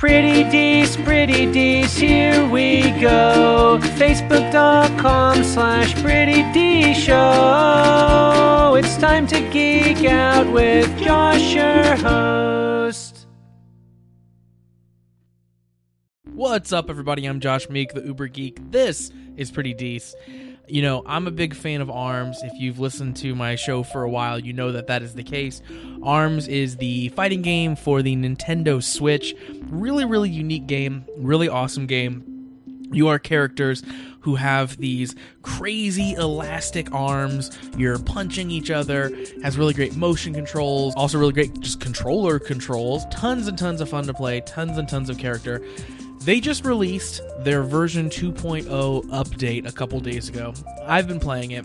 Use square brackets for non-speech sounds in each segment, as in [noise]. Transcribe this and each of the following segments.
Pretty Dees, Pretty Dees, here we go. Facebook.com slash Pretty D Show. It's time to geek out with Josh, your host. What's up, everybody? I'm Josh Meek, the Uber Geek. This is Pretty Dees. You know, I'm a big fan of ARMS. If you've listened to my show for a while, you know that that is the case. ARMS is the fighting game for the Nintendo Switch. Really, really unique game. Really awesome game. You are characters who have these crazy elastic arms. You're punching each other. Has really great motion controls. Also, really great just controller controls. Tons and tons of fun to play. Tons and tons of character. They just released their version 2.0 update a couple days ago. I've been playing it.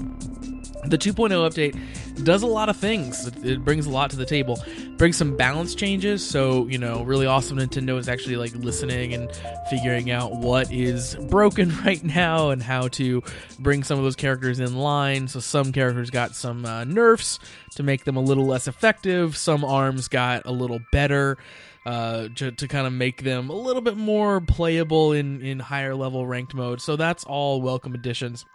The 2.0 update does a lot of things. It, brings a lot to the table. Brings some balance changes, so you know, really awesome. Nintendo is actually like listening and figuring out what is broken [laughs] right now and how to bring some of those characters in line. So some characters got some uh, nerfs to make them a little less effective. Some arms got a little better uh, to, to kind of make them a little bit more playable in, in higher level ranked mode. So that's all welcome additions.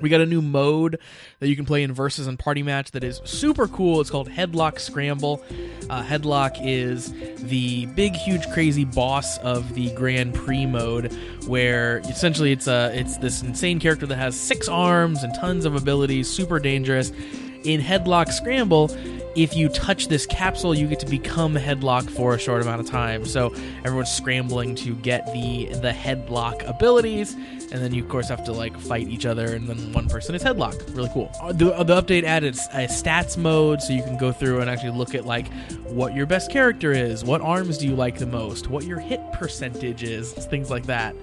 We got a new mode that you can play in versus and party match that is super cool. It's called Headlock Scramble. Uh, Headlock is the big, huge, crazy boss of the Grand Prix mode, where essentially it's a it's this insane character that has six arms and tons of abilities, super dangerous. In Headlock Scramble, if you touch this capsule, you get to become headlock for a short amount of time. So everyone's scrambling to get the the headlock abilities, and then you of course have to like fight each other, and then one person is headlock. Really cool. Uh, The, the update added a stats mode, so you can go through and actually look at like what your best character is, what arms do you like the most, what your hit percentage is, things like that.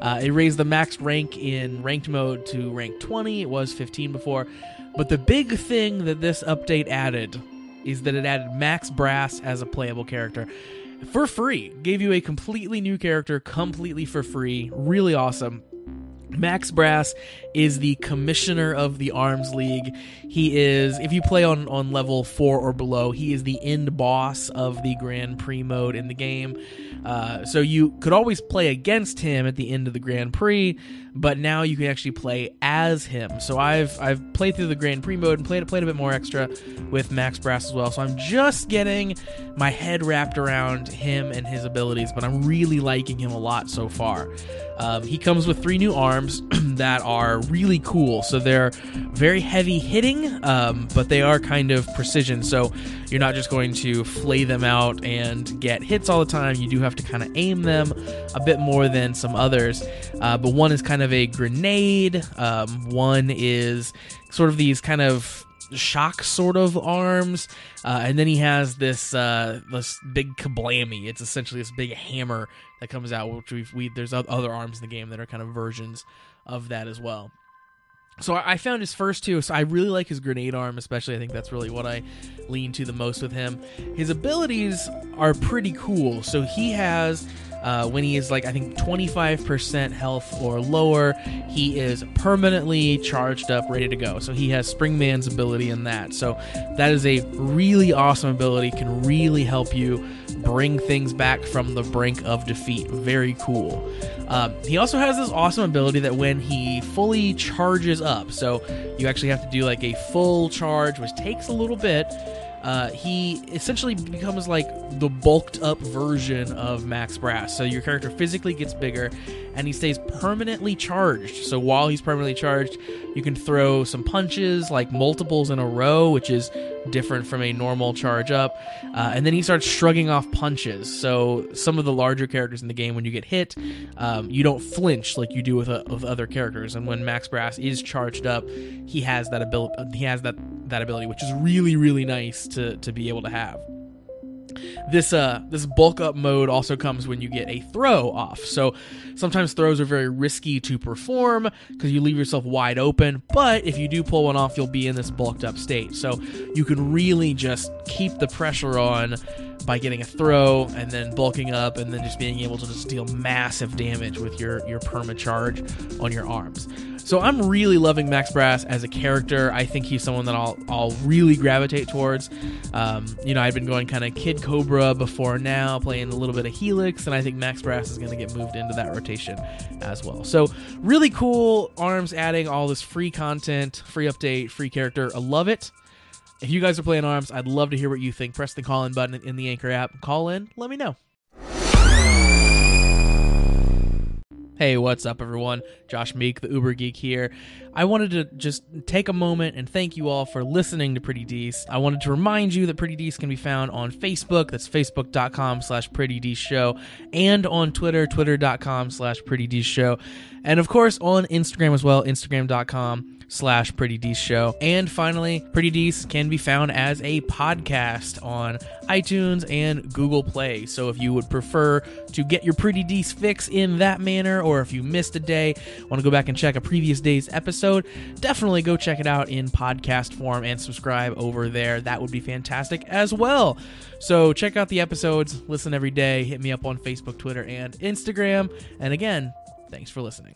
Uh, it raised the max rank in ranked mode to rank 20. It was 15 before. But the big thing that this update added is that it added Max Brass as a playable character for free. Gave you a completely new character, completely for free. Really awesome. Max Brass is the commissioner of the Arms League. He is, if you play on, on level 4 or below, he is the end boss of the Grand Prix mode in the game. Uh, so you could always play against him at the end of the Grand Prix, but now you can actually play as him. So I've I've played through the Grand Prix mode and played played a bit more extra with Max Brass as well. So I'm just getting my head wrapped around him and his abilities, but I'm really liking him a lot so far. Um, he comes with three new arms [clears throat] that are really cool. So they're very heavy hitting, um, but they are kind of precision. So you're not just going to flay them out and get hits all the time. You do have to kind of aim them a bit more than some others. Uh, but one is kind of a grenade. Um, one is sort of these kind of shock sort of arms, uh, and then he has this uh, this big kablammy. It's essentially this big hammer that comes out. Which we've we there's other arms in the game that are kind of versions of that as well. So I found his first two. So I really like his grenade arm, especially. I think that's really what I lean to the most with him. His abilities are pretty cool. So he has. Uh, when he is like I think 25% health or lower, he is permanently charged up, ready to go. So he has Springman's ability in that. So that is a really awesome ability. Can really help you bring things back from the brink of defeat. Very cool. Um, he also has this awesome ability that when he fully charges up, so you actually have to do like a full charge, which takes a little bit. Uh, he essentially becomes like the bulked up version of Max Brass. So your character physically gets bigger and he stays permanently charged. So while he's permanently charged, you can throw some punches, like multiples in a row, which is different from a normal charge up. Uh, and then he starts shrugging off punches. So some of the larger characters in the game, when you get hit, um, you don't flinch like you do with, uh, with other characters. And when Max Brass is charged up, he has that ability. He has that that ability, which is really really nice to to be able to have. This uh this bulk up mode also comes when you get a throw off. So sometimes throws are very risky to perform because you leave yourself wide open, but if you do pull one off, you'll be in this bulked up state. So you can really just keep the pressure on by getting a throw and then bulking up and then just being able to just deal massive damage with your your perma charge on your arms. So I'm really loving Max Brass as a character. I think he's someone that I'll I'll really gravitate towards. Um, you know, I've been going kind of Kid Cobra before now, playing a little bit of Helix, and I think Max Brass is going to get moved into that rotation as well. So really cool. Arms adding all this free content, free update, free character. I love it. If you guys are playing ARMS, I'd love to hear what you think. Press the call in button in the Anchor app. Call in, let me know. Hey, what's up, everyone? Josh Meek, the Uber Geek here. I wanted to just take a moment and thank you all for listening to Pretty Dees. I wanted to remind you that Pretty Dees can be found on Facebook, that's facebook.com slash Pretty Dees Show, and on Twitter, twitter.com slash Pretty Dees Show, and of course on Instagram as well, instagram.com slash Pretty Dees Show. And finally, Pretty Dees can be found as a podcast on iTunes and Google Play. So if you would prefer to get your Pretty Dees fix in that manner, or if you missed a day, want to go back and check a previous day's episode, definitely go check it out in podcast form and subscribe over there. That would be fantastic as well. So check out the episodes, listen every day, hit me up on Facebook, Twitter, and Instagram. And again, thanks for listening.